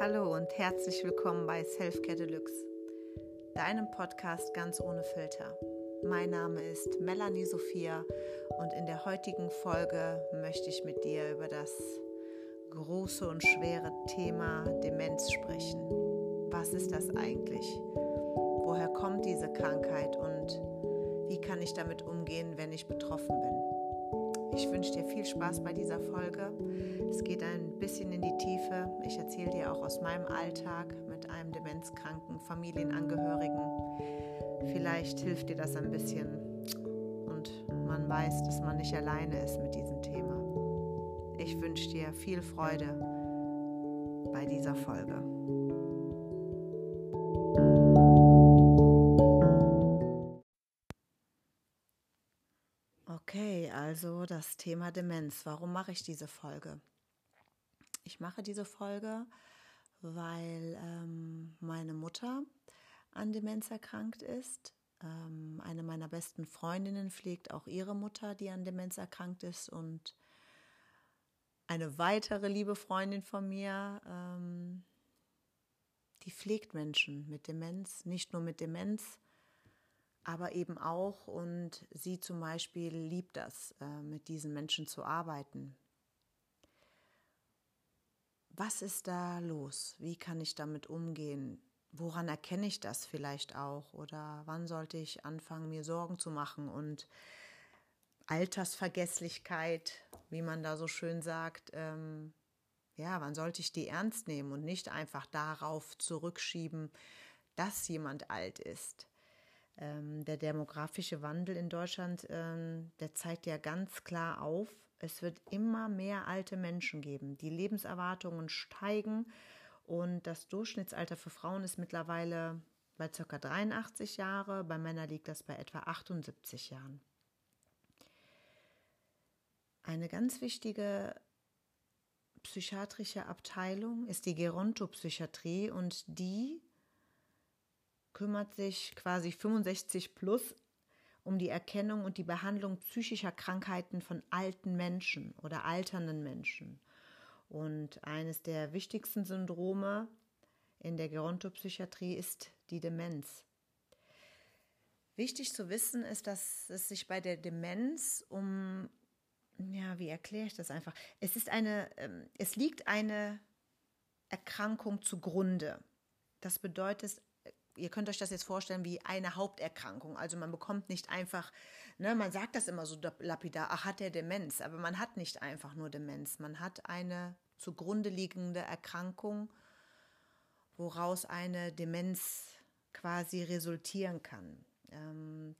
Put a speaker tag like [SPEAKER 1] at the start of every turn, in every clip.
[SPEAKER 1] Hallo und herzlich willkommen bei Selfcare Deluxe, deinem Podcast ganz ohne Filter. Mein Name ist Melanie Sophia und in der heutigen Folge möchte ich mit dir über das große und schwere Thema Demenz sprechen. Was ist das eigentlich? Woher kommt diese Krankheit und wie kann ich damit umgehen, wenn ich betroffen bin? Ich wünsche dir viel Spaß bei dieser Folge. Es geht ein bisschen in die Tiefe. Ich erzähle dir auch aus meinem Alltag mit einem demenzkranken Familienangehörigen. Vielleicht hilft dir das ein bisschen und man weiß, dass man nicht alleine ist mit diesem Thema. Ich wünsche dir viel Freude bei dieser Folge. Also das Thema Demenz. Warum mache ich diese Folge? Ich mache diese Folge, weil ähm, meine Mutter an Demenz erkrankt ist. Ähm, eine meiner besten Freundinnen pflegt auch ihre Mutter, die an Demenz erkrankt ist. Und eine weitere liebe Freundin von mir, ähm, die pflegt Menschen mit Demenz, nicht nur mit Demenz, aber eben auch, und sie zum Beispiel liebt das, äh, mit diesen Menschen zu arbeiten. Was ist da los? Wie kann ich damit umgehen? Woran erkenne ich das vielleicht auch? Oder wann sollte ich anfangen, mir Sorgen zu machen? Und Altersvergesslichkeit, wie man da so schön sagt, ähm, ja, wann sollte ich die ernst nehmen und nicht einfach darauf zurückschieben, dass jemand alt ist? Ähm, der demografische Wandel in Deutschland, ähm, der zeigt ja ganz klar auf, es wird immer mehr alte Menschen geben. Die Lebenserwartungen steigen und das Durchschnittsalter für Frauen ist mittlerweile bei ca. 83 Jahre, bei Männern liegt das bei etwa 78 Jahren. Eine ganz wichtige psychiatrische Abteilung ist die Gerontopsychiatrie und die kümmert sich quasi 65 plus um die Erkennung und die Behandlung psychischer Krankheiten von alten Menschen oder alternden Menschen. Und eines der wichtigsten Syndrome in der Gerontopsychiatrie ist die Demenz. Wichtig zu wissen ist, dass es sich bei der Demenz um, ja, wie erkläre ich das einfach? Es ist eine, ähm, es liegt eine Erkrankung zugrunde. Das bedeutet, ihr könnt euch das jetzt vorstellen wie eine Haupterkrankung. Also man bekommt nicht einfach, ne, man sagt das immer so lapidar, ach, hat er Demenz, aber man hat nicht einfach nur Demenz. Man hat eine zugrunde liegende Erkrankung, woraus eine Demenz quasi resultieren kann. Ähm,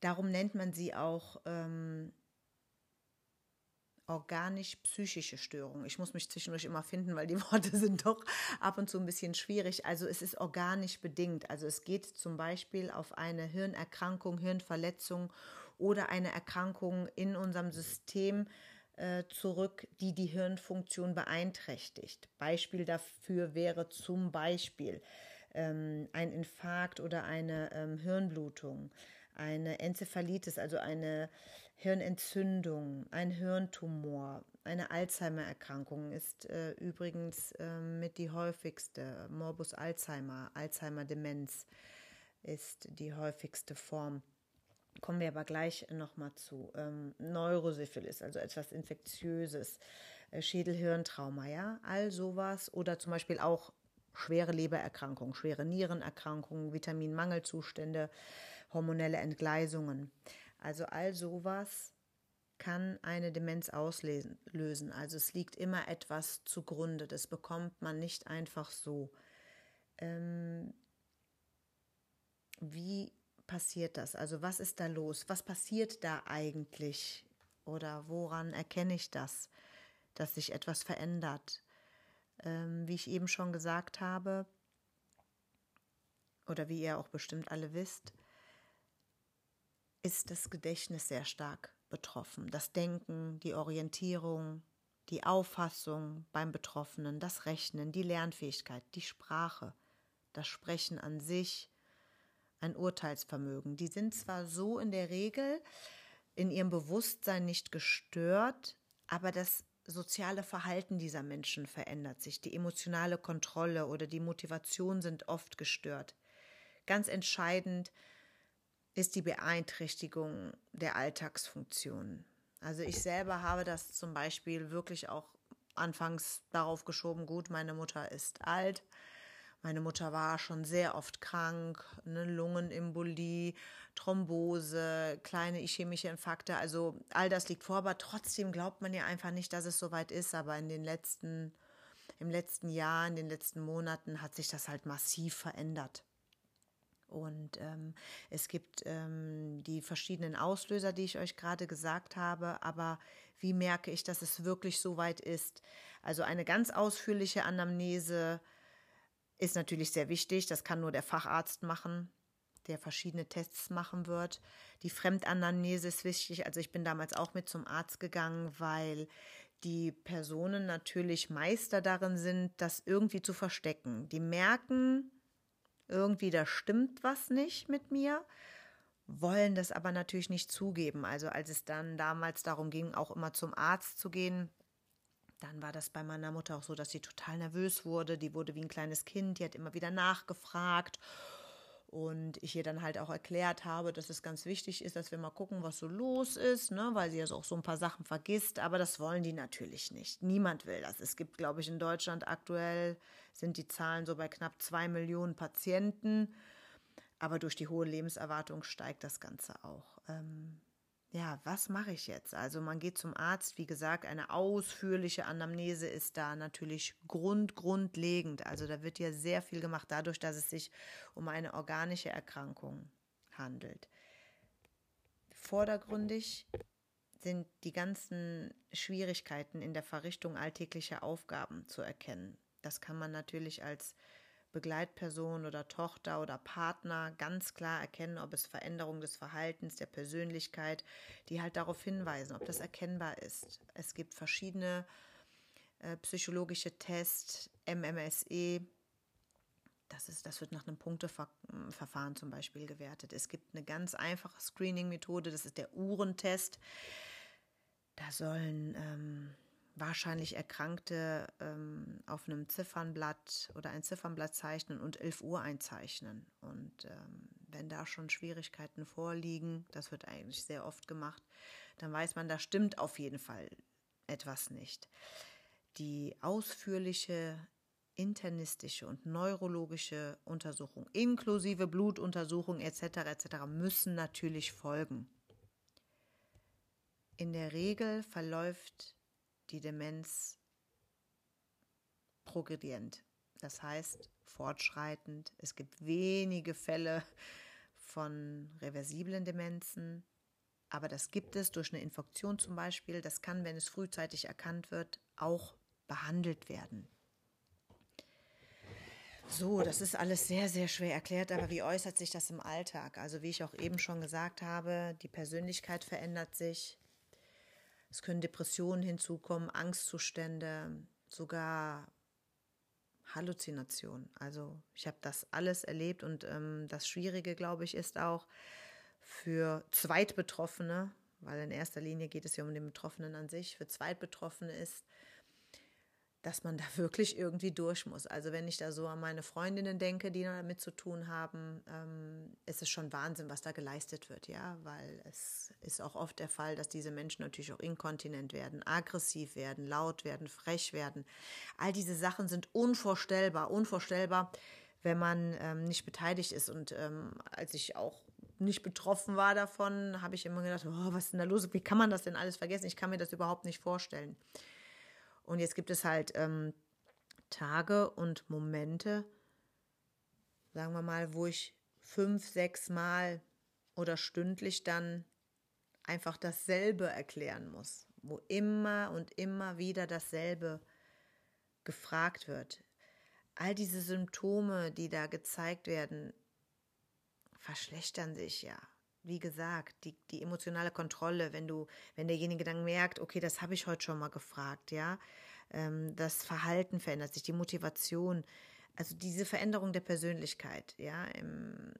[SPEAKER 1] darum nennt man sie auch ähm, organisch-psychische Störung. Ich muss mich zwischendurch immer finden, weil die Worte sind doch ab und zu ein bisschen schwierig. Also es ist organisch bedingt. Also es geht zum Beispiel auf eine Hirnerkrankung, Hirnverletzung oder eine Erkrankung in unserem System äh, zurück, die die Hirnfunktion beeinträchtigt. Beispiel dafür wäre zum Beispiel ähm, ein Infarkt oder eine ähm, Hirnblutung eine Enzephalitis, also eine Hirnentzündung, ein Hirntumor, eine Alzheimer-Erkrankung ist äh, übrigens äh, mit die häufigste. Morbus Alzheimer, Alzheimer-Demenz ist die häufigste Form. Kommen wir aber gleich nochmal zu. Ähm, Neurosyphilis, also etwas Infektiöses, äh, Schädelhirntrauma, ja, all sowas. Oder zum Beispiel auch schwere Lebererkrankungen, schwere Nierenerkrankungen, Vitaminmangelzustände, hormonelle Entgleisungen. Also all sowas kann eine Demenz auslösen. Also es liegt immer etwas zugrunde. Das bekommt man nicht einfach so. Ähm, wie passiert das? Also was ist da los? Was passiert da eigentlich? Oder woran erkenne ich das, dass sich etwas verändert? Ähm, wie ich eben schon gesagt habe, oder wie ihr auch bestimmt alle wisst, ist das Gedächtnis sehr stark betroffen. Das Denken, die Orientierung, die Auffassung beim Betroffenen, das Rechnen, die Lernfähigkeit, die Sprache, das Sprechen an sich, ein Urteilsvermögen. Die sind zwar so in der Regel in ihrem Bewusstsein nicht gestört, aber das soziale Verhalten dieser Menschen verändert sich, die emotionale Kontrolle oder die Motivation sind oft gestört. Ganz entscheidend ist die Beeinträchtigung der Alltagsfunktionen. Also ich selber habe das zum Beispiel wirklich auch anfangs darauf geschoben, gut, meine Mutter ist alt, meine Mutter war schon sehr oft krank, eine Lungenembolie, Thrombose, kleine ischämische Infarkte, also all das liegt vor, aber trotzdem glaubt man ja einfach nicht, dass es soweit ist, aber in den letzten im letzten Jahr, in den letzten Monaten hat sich das halt massiv verändert. Und ähm, es gibt ähm, die verschiedenen Auslöser, die ich euch gerade gesagt habe. Aber wie merke ich, dass es wirklich so weit ist? Also eine ganz ausführliche Anamnese ist natürlich sehr wichtig. Das kann nur der Facharzt machen, der verschiedene Tests machen wird. Die Fremdanamnese ist wichtig. Also ich bin damals auch mit zum Arzt gegangen, weil die Personen natürlich Meister darin sind, das irgendwie zu verstecken. Die merken, irgendwie da stimmt was nicht mit mir, wollen das aber natürlich nicht zugeben. Also als es dann damals darum ging, auch immer zum Arzt zu gehen, dann war das bei meiner Mutter auch so, dass sie total nervös wurde. Die wurde wie ein kleines Kind, die hat immer wieder nachgefragt und ich ihr dann halt auch erklärt habe, dass es ganz wichtig ist, dass wir mal gucken, was so los ist, ne? weil sie ja also auch so ein paar Sachen vergisst. Aber das wollen die natürlich nicht. Niemand will das. Es gibt, glaube ich, in Deutschland aktuell sind die Zahlen so bei knapp zwei Millionen Patienten. Aber durch die hohe Lebenserwartung steigt das Ganze auch. Ähm, ja, was mache ich jetzt? Also man geht zum Arzt, wie gesagt, eine ausführliche Anamnese ist da natürlich grund, grundlegend. Also da wird ja sehr viel gemacht, dadurch, dass es sich um eine organische Erkrankung handelt. Vordergründig sind die ganzen Schwierigkeiten in der Verrichtung alltäglicher Aufgaben zu erkennen. Das kann man natürlich als Begleitperson oder Tochter oder Partner ganz klar erkennen, ob es Veränderungen des Verhaltens, der Persönlichkeit, die halt darauf hinweisen, ob das erkennbar ist. Es gibt verschiedene äh, psychologische Tests, MMSE, das, ist, das wird nach einem Punkteverfahren zum Beispiel gewertet. Es gibt eine ganz einfache Screening-Methode, das ist der Uhrentest. Da sollen ähm, wahrscheinlich Erkrankte ähm, auf einem Ziffernblatt oder ein Ziffernblatt zeichnen und 11 Uhr einzeichnen. Und ähm, wenn da schon Schwierigkeiten vorliegen, das wird eigentlich sehr oft gemacht, dann weiß man, da stimmt auf jeden Fall etwas nicht. Die ausführliche internistische und neurologische Untersuchung inklusive Blutuntersuchung etc. etc. müssen natürlich folgen. In der Regel verläuft die Demenz progredient, das heißt fortschreitend. Es gibt wenige Fälle von reversiblen Demenzen, aber das gibt es durch eine Infektion zum Beispiel. Das kann, wenn es frühzeitig erkannt wird, auch behandelt werden. So, das ist alles sehr, sehr schwer erklärt, aber wie äußert sich das im Alltag? Also wie ich auch eben schon gesagt habe, die Persönlichkeit verändert sich, es können Depressionen hinzukommen, Angstzustände, sogar Halluzinationen. Also ich habe das alles erlebt und ähm, das Schwierige, glaube ich, ist auch für Zweitbetroffene, weil in erster Linie geht es ja um den Betroffenen an sich, für Zweitbetroffene ist, dass man da wirklich irgendwie durch muss. Also wenn ich da so an meine Freundinnen denke, die damit zu tun haben, ähm, ist es schon Wahnsinn, was da geleistet wird, ja, weil es ist auch oft der Fall, dass diese Menschen natürlich auch inkontinent werden, aggressiv werden, laut werden, frech werden. All diese Sachen sind unvorstellbar, unvorstellbar, wenn man ähm, nicht beteiligt ist. Und ähm, als ich auch nicht betroffen war davon, habe ich immer gedacht, oh, was ist denn da los? Wie kann man das denn alles vergessen? Ich kann mir das überhaupt nicht vorstellen. Und jetzt gibt es halt ähm, Tage und Momente, sagen wir mal, wo ich fünf, sechs Mal oder stündlich dann einfach dasselbe erklären muss, wo immer und immer wieder dasselbe gefragt wird. All diese Symptome, die da gezeigt werden, verschlechtern sich ja wie gesagt, die, die emotionale Kontrolle, wenn du, wenn derjenige dann merkt, okay, das habe ich heute schon mal gefragt, ja, ähm, das Verhalten verändert sich, die Motivation, also diese Veränderung der Persönlichkeit, ja, im,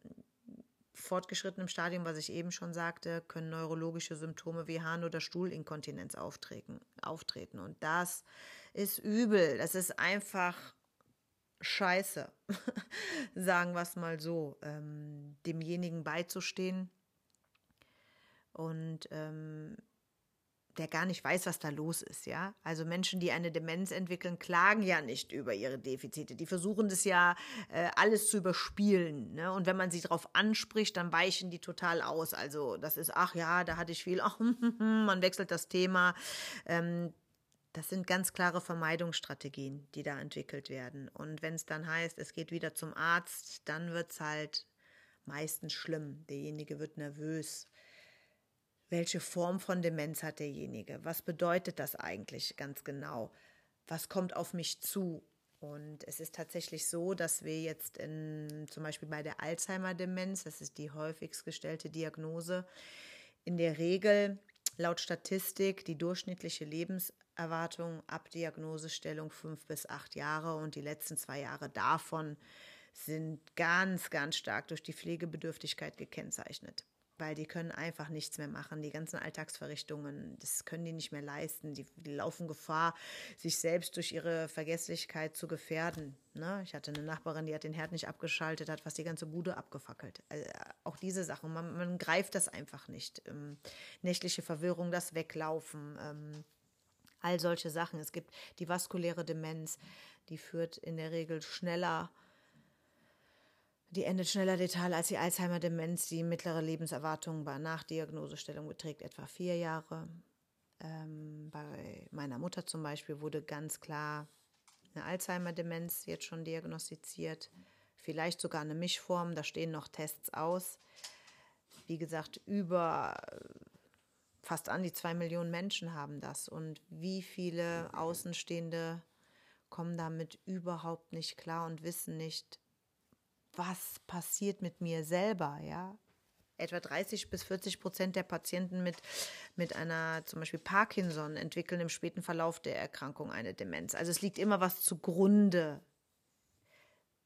[SPEAKER 1] fortgeschrittenem Stadium, was ich eben schon sagte, können neurologische Symptome wie Harn- oder Stuhlinkontinenz auftreten, auftreten. Und das ist übel. Das ist einfach scheiße, sagen wir es mal so, ähm, demjenigen beizustehen und ähm, der gar nicht weiß, was da los ist, ja. Also Menschen, die eine Demenz entwickeln, klagen ja nicht über ihre Defizite. Die versuchen das ja äh, alles zu überspielen. Ne? Und wenn man sie darauf anspricht, dann weichen die total aus. Also das ist, ach ja, da hatte ich viel, ach, man wechselt das Thema. Ähm, das sind ganz klare Vermeidungsstrategien, die da entwickelt werden. Und wenn es dann heißt, es geht wieder zum Arzt, dann wird es halt meistens schlimm. Derjenige wird nervös. Welche Form von Demenz hat derjenige? Was bedeutet das eigentlich ganz genau? Was kommt auf mich zu? Und es ist tatsächlich so, dass wir jetzt in, zum Beispiel bei der Alzheimer-Demenz, das ist die häufigst gestellte Diagnose, in der Regel laut Statistik die durchschnittliche Lebenserwartung ab Diagnosestellung fünf bis acht Jahre und die letzten zwei Jahre davon sind ganz, ganz stark durch die Pflegebedürftigkeit gekennzeichnet. Weil die können einfach nichts mehr machen. Die ganzen Alltagsverrichtungen, das können die nicht mehr leisten. Die, die laufen Gefahr, sich selbst durch ihre Vergesslichkeit zu gefährden. Ne? Ich hatte eine Nachbarin, die hat den Herd nicht abgeschaltet, hat fast die ganze Bude abgefackelt. Also auch diese Sachen, man, man, greift das einfach nicht. Ähm, nächtliche Verwirrung, das Weglaufen, ähm, all solche Sachen. Es gibt die vaskuläre Demenz, die führt in der Regel schneller die endet schneller letal als die Alzheimer-Demenz. Die mittlere Lebenserwartung bei Nachdiagnosestellung beträgt etwa vier Jahre. Ähm, bei meiner Mutter zum Beispiel wurde ganz klar eine Alzheimer-Demenz jetzt schon diagnostiziert. Vielleicht sogar eine Mischform, da stehen noch Tests aus. Wie gesagt, über fast an die zwei Millionen Menschen haben das. Und wie viele Außenstehende kommen damit überhaupt nicht klar und wissen nicht, was passiert mit mir selber, ja. Etwa 30 bis 40 Prozent der Patienten mit, mit einer zum Beispiel Parkinson entwickeln im späten Verlauf der Erkrankung eine Demenz. Also es liegt immer was zugrunde.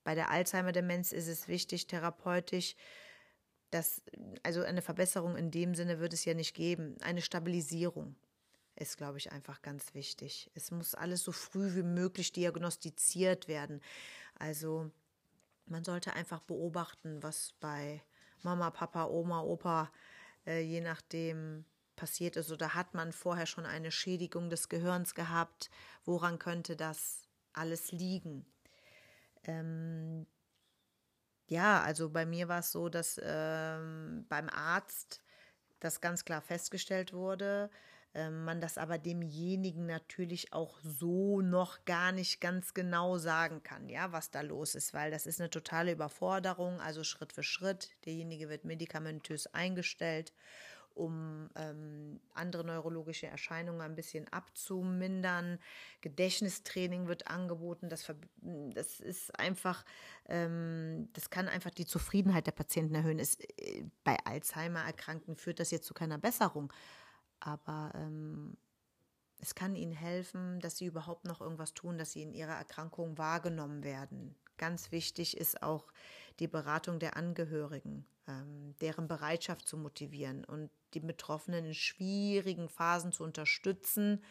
[SPEAKER 1] Bei der Alzheimer-Demenz ist es wichtig, therapeutisch, dass, also eine Verbesserung in dem Sinne wird es ja nicht geben. Eine Stabilisierung ist, glaube ich, einfach ganz wichtig. Es muss alles so früh wie möglich diagnostiziert werden. Also man sollte einfach beobachten, was bei Mama, Papa, Oma, Opa, äh, je nachdem passiert ist. Oder hat man vorher schon eine Schädigung des Gehirns gehabt? Woran könnte das alles liegen? Ähm, ja, also bei mir war es so, dass ähm, beim Arzt das ganz klar festgestellt wurde. Ähm, man das aber demjenigen natürlich auch so noch gar nicht ganz genau sagen kann, ja, was da los ist, weil das ist eine totale Überforderung, also Schritt für Schritt. Derjenige wird medikamentös eingestellt, um ähm, andere neurologische Erscheinungen ein bisschen abzumindern. Gedächtnistraining wird angeboten. Das, das ist einfach, ähm, das kann einfach die Zufriedenheit der Patienten erhöhen. Es, äh, bei Alzheimer-Erkrankten führt das jetzt zu keiner Besserung aber ähm, es kann ihnen helfen, dass sie überhaupt noch irgendwas tun, dass sie in ihrer Erkrankung wahrgenommen werden. Ganz wichtig ist auch die Beratung der Angehörigen, ähm, deren Bereitschaft zu motivieren und die Betroffenen in schwierigen Phasen zu unterstützen.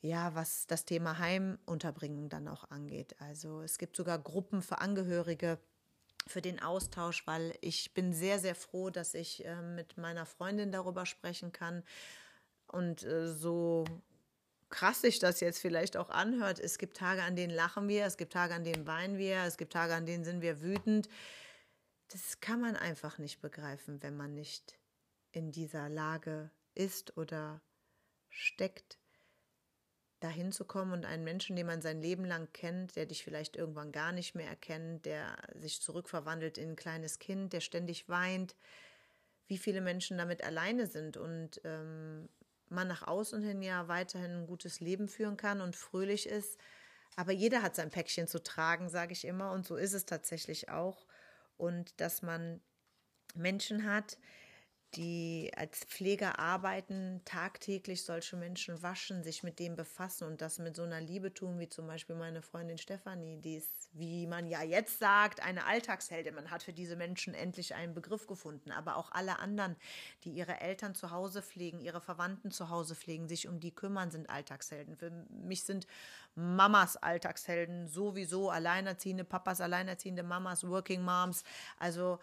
[SPEAKER 1] Ja, was das Thema Heimunterbringung dann auch angeht. Also es gibt sogar Gruppen für Angehörige, für den Austausch, weil ich bin sehr, sehr froh, dass ich äh, mit meiner Freundin darüber sprechen kann. Und äh, so krass sich das jetzt vielleicht auch anhört, es gibt Tage, an denen lachen wir, es gibt Tage, an denen weinen wir, es gibt Tage, an denen sind wir wütend. Das kann man einfach nicht begreifen, wenn man nicht in dieser Lage ist oder steckt dahin zu kommen und einen Menschen, den man sein Leben lang kennt, der dich vielleicht irgendwann gar nicht mehr erkennt, der sich zurückverwandelt in ein kleines Kind, der ständig weint, wie viele Menschen damit alleine sind und ähm, man nach außen hin ja weiterhin ein gutes Leben führen kann und fröhlich ist. Aber jeder hat sein Päckchen zu tragen, sage ich immer, und so ist es tatsächlich auch. Und dass man Menschen hat, die als Pfleger arbeiten, tagtäglich solche Menschen waschen, sich mit dem befassen und das mit so einer Liebe tun, wie zum Beispiel meine Freundin Stefanie, die ist, wie man ja jetzt sagt, eine Alltagsheldin. Man hat für diese Menschen endlich einen Begriff gefunden. Aber auch alle anderen, die ihre Eltern zu Hause pflegen, ihre Verwandten zu Hause pflegen, sich um die kümmern, sind Alltagshelden. Für mich sind Mamas Alltagshelden sowieso, alleinerziehende Papas, alleinerziehende Mamas, Working Moms. Also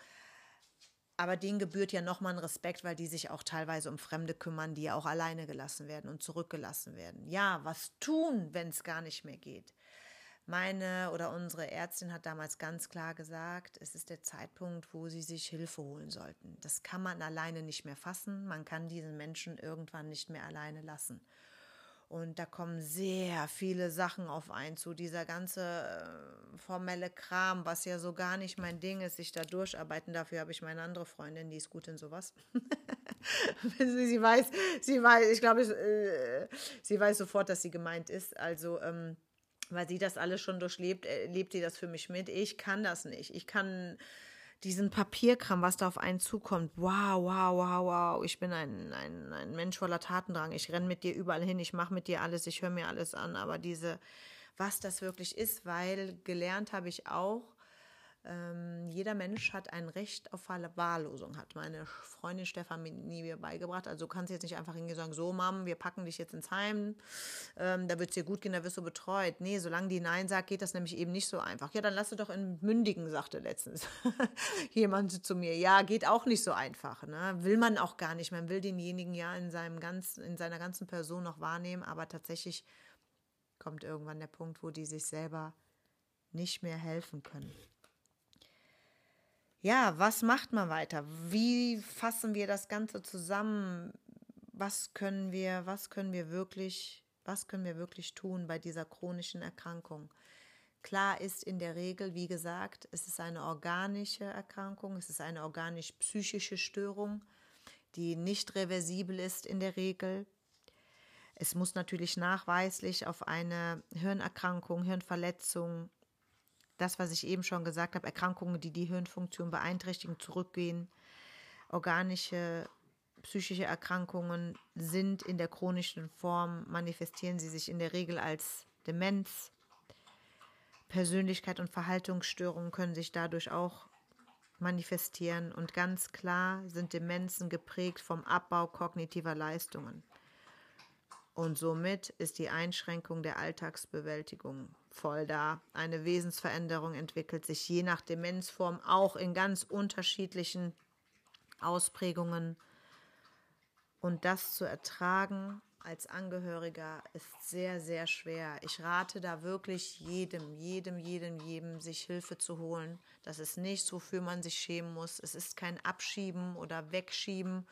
[SPEAKER 1] aber denen gebührt ja nochmal ein Respekt, weil die sich auch teilweise um Fremde kümmern, die ja auch alleine gelassen werden und zurückgelassen werden. Ja, was tun, wenn es gar nicht mehr geht? Meine oder unsere Ärztin hat damals ganz klar gesagt, es ist der Zeitpunkt, wo sie sich Hilfe holen sollten. Das kann man alleine nicht mehr fassen. Man kann diesen Menschen irgendwann nicht mehr alleine lassen. Und da kommen sehr viele Sachen auf einen zu. Dieser ganze äh, formelle Kram, was ja so gar nicht mein Ding ist, sich da durcharbeiten. Dafür habe ich meine andere Freundin, die ist gut in sowas. sie weiß, sie weiß, ich glaube, äh, sie weiß sofort, dass sie gemeint ist. Also, ähm, weil sie das alles schon durchlebt, äh, lebt sie das für mich mit. Ich kann das nicht. Ich kann diesen Papierkram, was da auf einen zukommt. Wow, wow, wow, wow. Ich bin ein, ein, ein Mensch voller Tatendrang. Ich renne mit dir überall hin. Ich mache mit dir alles. Ich höre mir alles an. Aber diese, was das wirklich ist, weil gelernt habe ich auch, ähm, jeder Mensch hat ein Recht auf Verwahrlosung, hat meine Freundin Stefanie mir beigebracht. Also du kannst jetzt nicht einfach hingehen und sagen, so Mom, wir packen dich jetzt ins Heim, ähm, da wird es dir gut gehen, da wirst du betreut. Nee, solange die Nein sagt, geht das nämlich eben nicht so einfach. Ja, dann lass du doch in Mündigen, sagte letztens jemand zu mir. Ja, geht auch nicht so einfach. Ne? Will man auch gar nicht. Man will denjenigen ja in, seinem ganz, in seiner ganzen Person noch wahrnehmen, aber tatsächlich kommt irgendwann der Punkt, wo die sich selber nicht mehr helfen können ja, was macht man weiter? Wie fassen wir das Ganze zusammen? Was können wir, was können wir wirklich, was können wir wirklich tun bei dieser chronischen Erkrankung? Klar ist in der Regel, wie gesagt, es ist eine organische Erkrankung, es ist eine organisch-psychische Störung, die nicht reversibel ist in der Regel. Es muss natürlich nachweislich auf eine Hirnerkrankung, Hirnverletzung, das, was ich eben schon gesagt habe, Erkrankungen, die die Hirnfunktion beeinträchtigen, zurückgehen. Organische psychische Erkrankungen sind in der chronischen Form, manifestieren sie sich in der Regel als Demenz. Persönlichkeit und Verhaltensstörungen können sich dadurch auch manifestieren und ganz klar sind Demenzen geprägt vom Abbau kognitiver Leistungen. Und somit ist die Einschränkung der Alltagsbewältigung voll da. Eine Wesensveränderung entwickelt sich je nach Demenzform auch in ganz unterschiedlichen Ausprägungen. Und das zu ertragen als Angehöriger ist sehr, sehr schwer. Ich rate da wirklich jedem, jedem, jedem, jedem, sich Hilfe zu holen. Das ist nichts, wofür man sich schämen muss. Es ist kein Abschieben oder Wegschieben.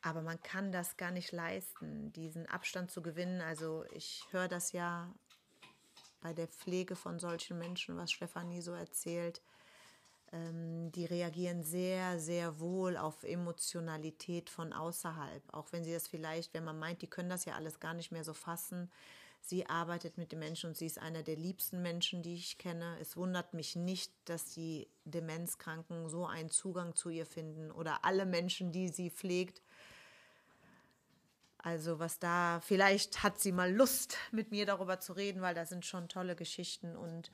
[SPEAKER 1] Aber man kann das gar nicht leisten, diesen Abstand zu gewinnen. Also ich höre das ja bei der Pflege von solchen Menschen, was Stefanie so erzählt, ähm, die reagieren sehr, sehr wohl auf Emotionalität von außerhalb. Auch wenn sie das vielleicht, wenn man meint, die können das ja alles gar nicht mehr so fassen. Sie arbeitet mit den Menschen und sie ist einer der liebsten Menschen, die ich kenne. Es wundert mich nicht, dass die Demenzkranken so einen Zugang zu ihr finden oder alle Menschen, die sie pflegt also was da, vielleicht hat sie mal Lust, mit mir darüber zu reden, weil da sind schon tolle Geschichten und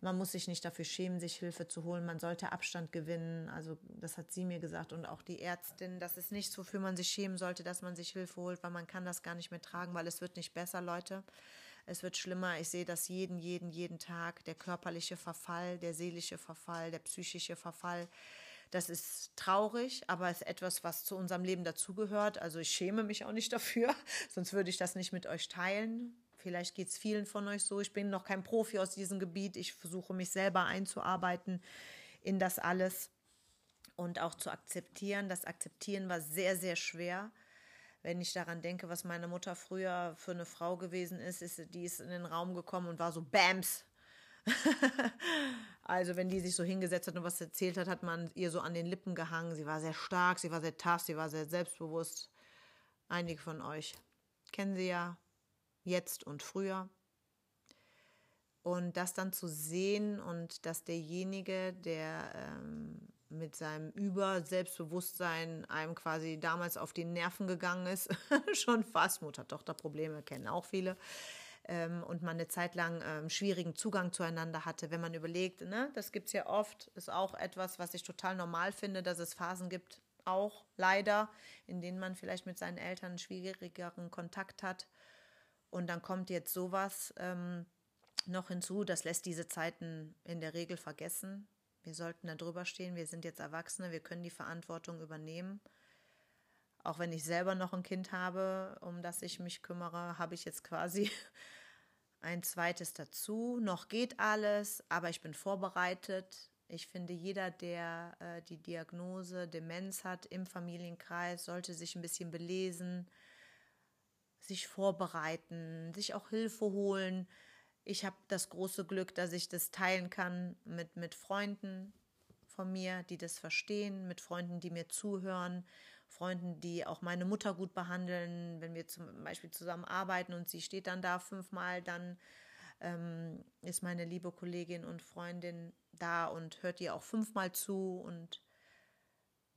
[SPEAKER 1] man muss sich nicht dafür schämen, sich Hilfe zu holen. Man sollte Abstand gewinnen. Also das hat sie mir gesagt und auch die Ärztin. Das ist nichts, wofür man sich schämen sollte, dass man sich Hilfe holt, weil man kann das gar nicht mehr tragen, weil es wird nicht besser, Leute. Es wird schlimmer. Ich sehe das jeden, jeden, jeden Tag. Der körperliche Verfall, der seelische Verfall, der psychische Verfall das ist traurig, aber ist etwas, was zu unserem Leben dazugehört. Also ich schäme mich auch nicht dafür, sonst würde ich das nicht mit euch teilen. Vielleicht geht es vielen von euch so. Ich bin noch kein Profi aus diesem Gebiet. Ich versuche mich selber einzuarbeiten in das alles und auch zu akzeptieren. Das Akzeptieren war sehr, sehr schwer. Wenn ich daran denke, was meine Mutter früher für eine Frau gewesen ist, ist die ist in den Raum gekommen und war so Bams, also wenn die sich so hingesetzt hat und was erzählt hat, hat man ihr so an den Lippen gehangen. Sie war sehr stark, sie war sehr tough, sie war sehr selbstbewusst. Einige von euch kennen sie ja jetzt und früher. Und das dann zu sehen und dass derjenige, der ähm, mit seinem Über-Selbstbewusstsein einem quasi damals auf die Nerven gegangen ist. Schon fast. Mutter-Tochter-Probleme kennen auch viele. Ähm, und man eine Zeit lang ähm, schwierigen Zugang zueinander hatte. Wenn man überlegt, ne, das gibt es ja oft, ist auch etwas, was ich total normal finde, dass es Phasen gibt, auch leider, in denen man vielleicht mit seinen Eltern einen schwierigeren Kontakt hat. Und dann kommt jetzt sowas ähm, noch hinzu, das lässt diese Zeiten in der Regel vergessen. Wir sollten da drüber stehen, wir sind jetzt Erwachsene, wir können die Verantwortung übernehmen. Auch wenn ich selber noch ein Kind habe, um das ich mich kümmere, habe ich jetzt quasi ein zweites dazu. Noch geht alles, aber ich bin vorbereitet. Ich finde, jeder, der äh, die Diagnose Demenz hat im Familienkreis, sollte sich ein bisschen belesen, sich vorbereiten, sich auch Hilfe holen. Ich habe das große Glück, dass ich das teilen kann mit, mit Freunden von mir, die das verstehen, mit Freunden, die mir zuhören, Freunden, die auch meine Mutter gut behandeln. Wenn wir zum Beispiel zusammen arbeiten und sie steht dann da fünfmal, dann ähm, ist meine liebe Kollegin und Freundin da und hört ihr auch fünfmal zu und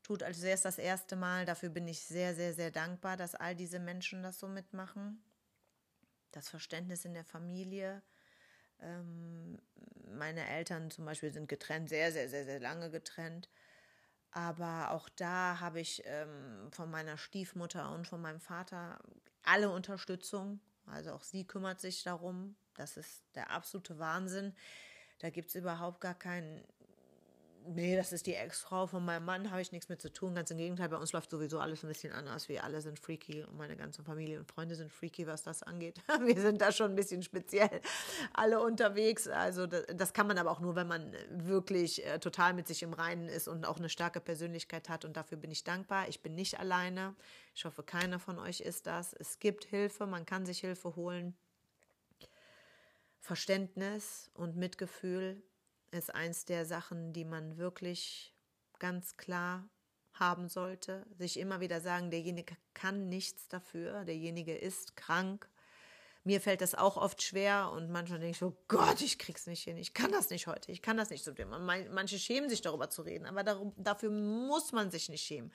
[SPEAKER 1] tut, als es das erste Mal. Dafür bin ich sehr, sehr, sehr dankbar, dass all diese Menschen das so mitmachen. Das Verständnis in der Familie. Ähm, meine Eltern zum Beispiel sind getrennt, sehr, sehr, sehr, sehr lange getrennt. Aber auch da habe ich ähm, von meiner Stiefmutter und von meinem Vater alle Unterstützung. Also auch sie kümmert sich darum. Das ist der absolute Wahnsinn. Da gibt es überhaupt gar keinen nee, das ist die Ex-Frau von meinem Mann, habe ich nichts mit zu tun. Ganz im Gegenteil, bei uns läuft sowieso alles ein bisschen anders. Wir alle sind freaky und meine ganze Familie und Freunde sind freaky, was das angeht. Wir sind da schon ein bisschen speziell alle unterwegs. Also das, das kann man aber auch nur, wenn man wirklich äh, total mit sich im Reinen ist und auch eine starke Persönlichkeit hat. Und dafür bin ich dankbar. Ich bin nicht alleine. Ich hoffe, keiner von euch ist das. Es gibt Hilfe, man kann sich Hilfe holen. Verständnis und Mitgefühl ist eins der Sachen, die man wirklich ganz klar haben sollte. Sich immer wieder sagen, derjenige kann nichts dafür, derjenige ist krank. Mir fällt das auch oft schwer und manchmal denke ich, oh Gott, ich krieg's nicht hin, ich kann das nicht heute, ich kann das nicht so. Manche schämen sich darüber zu reden, aber darum, dafür muss man sich nicht schämen.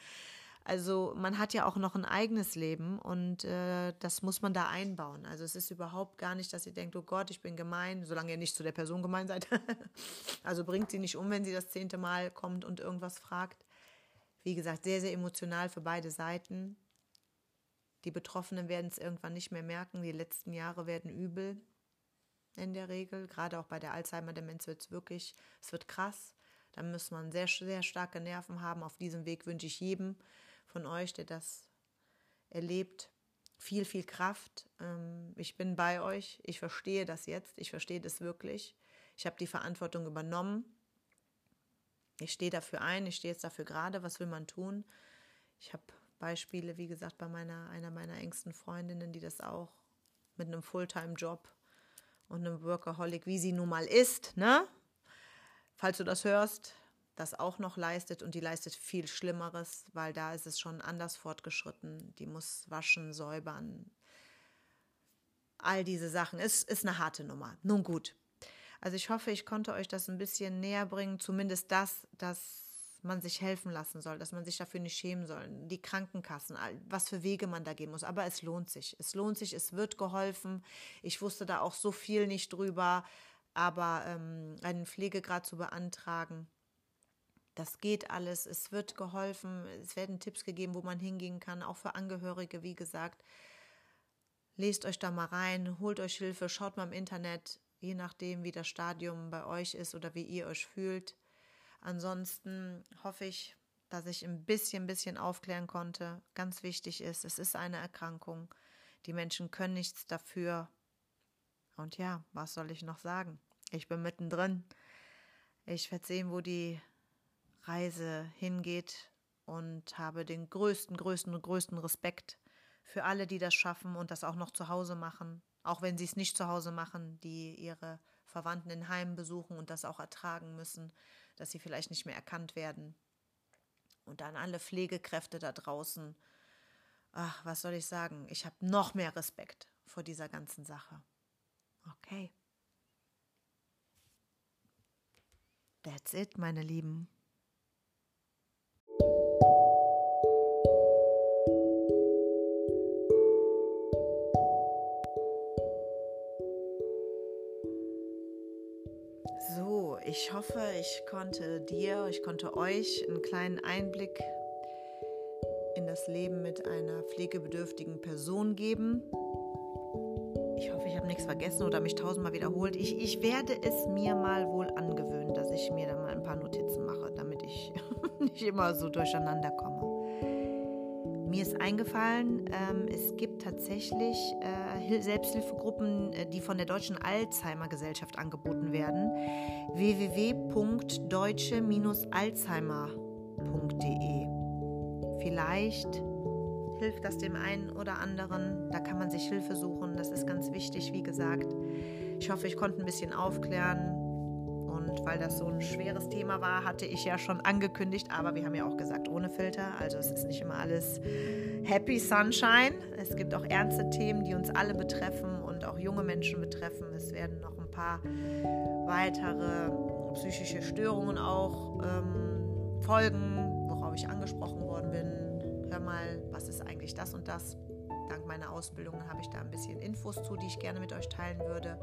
[SPEAKER 1] Also man hat ja auch noch ein eigenes Leben und äh, das muss man da einbauen. Also es ist überhaupt gar nicht, dass ihr denkt, oh Gott, ich bin gemein, solange ihr nicht zu der Person gemein seid. also bringt sie nicht um, wenn sie das zehnte Mal kommt und irgendwas fragt. Wie gesagt, sehr, sehr emotional für beide Seiten. Die Betroffenen werden es irgendwann nicht mehr merken. Die letzten Jahre werden übel in der Regel. Gerade auch bei der Alzheimer-Demenz wird es wirklich, es wird krass. Da muss man sehr, sehr starke Nerven haben. Auf diesem Weg wünsche ich jedem, von euch, der das erlebt, viel, viel Kraft. Ähm, ich bin bei euch. Ich verstehe das jetzt. Ich verstehe das wirklich. Ich habe die Verantwortung übernommen. Ich stehe dafür ein. Ich stehe jetzt dafür gerade. Was will man tun? Ich habe Beispiele, wie gesagt, bei meiner, einer meiner engsten Freundinnen, die das auch mit einem Fulltime-Job und einem Workaholic, wie sie nun mal ist, ne? Falls du das hörst, das auch noch leistet und die leistet viel Schlimmeres, weil da ist es schon anders fortgeschritten. Die muss waschen, säubern. All diese Sachen. Es ist eine harte Nummer. Nun gut. Also ich hoffe, ich konnte euch das ein bisschen näher bringen. Zumindest das, dass man sich helfen lassen soll, dass man sich dafür nicht schämen soll. Die Krankenkassen, was für Wege man da gehen muss. Aber es lohnt sich. Es lohnt sich, es wird geholfen. Ich wusste da auch so viel nicht drüber. Aber ähm, einen Pflegegrad zu beantragen, das geht alles, es wird geholfen, es werden Tipps gegeben, wo man hingehen kann, auch für Angehörige, wie gesagt. Lest euch da mal rein, holt euch Hilfe, schaut mal im Internet, je nachdem, wie das Stadium bei euch ist oder wie ihr euch fühlt. Ansonsten hoffe ich, dass ich ein bisschen, bisschen aufklären konnte. Ganz wichtig ist, es ist eine Erkrankung. Die Menschen können nichts dafür. Und ja, was soll ich noch sagen? Ich bin mittendrin. Ich werde sehen, wo die Reise hingeht und habe den größten, größten, größten Respekt für alle, die das schaffen und das auch noch zu Hause machen, auch wenn sie es nicht zu Hause machen, die ihre Verwandten in Heimen besuchen und das auch ertragen müssen, dass sie vielleicht nicht mehr erkannt werden. Und dann alle Pflegekräfte da draußen. Ach, was soll ich sagen? Ich habe noch mehr Respekt vor dieser ganzen Sache. Okay. That's it, meine Lieben. Ich hoffe, ich konnte dir, ich konnte euch einen kleinen Einblick in das Leben mit einer pflegebedürftigen Person geben. Ich hoffe, ich habe nichts vergessen oder mich tausendmal wiederholt. Ich, ich werde es mir mal wohl angewöhnen, dass ich mir da mal ein paar Notizen mache, damit ich nicht immer so durcheinander komme. Mir ist eingefallen, ähm, es gibt tatsächlich äh, Selbsthilfegruppen, äh, die von der Deutschen Alzheimer Gesellschaft angeboten werden. www.deutsche-alzheimer.de Vielleicht hilft das dem einen oder anderen. Da kann man sich Hilfe suchen. Das ist ganz wichtig, wie gesagt. Ich hoffe, ich konnte ein bisschen aufklären. Und weil das so ein schweres Thema war, hatte ich ja schon angekündigt, aber wir haben ja auch gesagt, ohne Filter. Also es ist nicht immer alles Happy Sunshine. Es gibt auch ernste Themen, die uns alle betreffen und auch junge Menschen betreffen. Es werden noch ein paar weitere psychische Störungen auch ähm, folgen, worauf ich angesprochen worden bin. Hör mal, was ist eigentlich das und das? Dank meiner Ausbildung habe ich da ein bisschen Infos zu, die ich gerne mit euch teilen würde.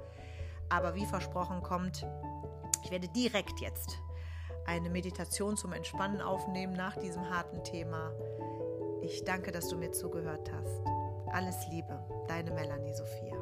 [SPEAKER 1] Aber wie versprochen kommt ich werde direkt jetzt eine Meditation zum Entspannen aufnehmen nach diesem harten Thema. Ich danke, dass du mir zugehört hast. Alles Liebe, deine Melanie Sophia.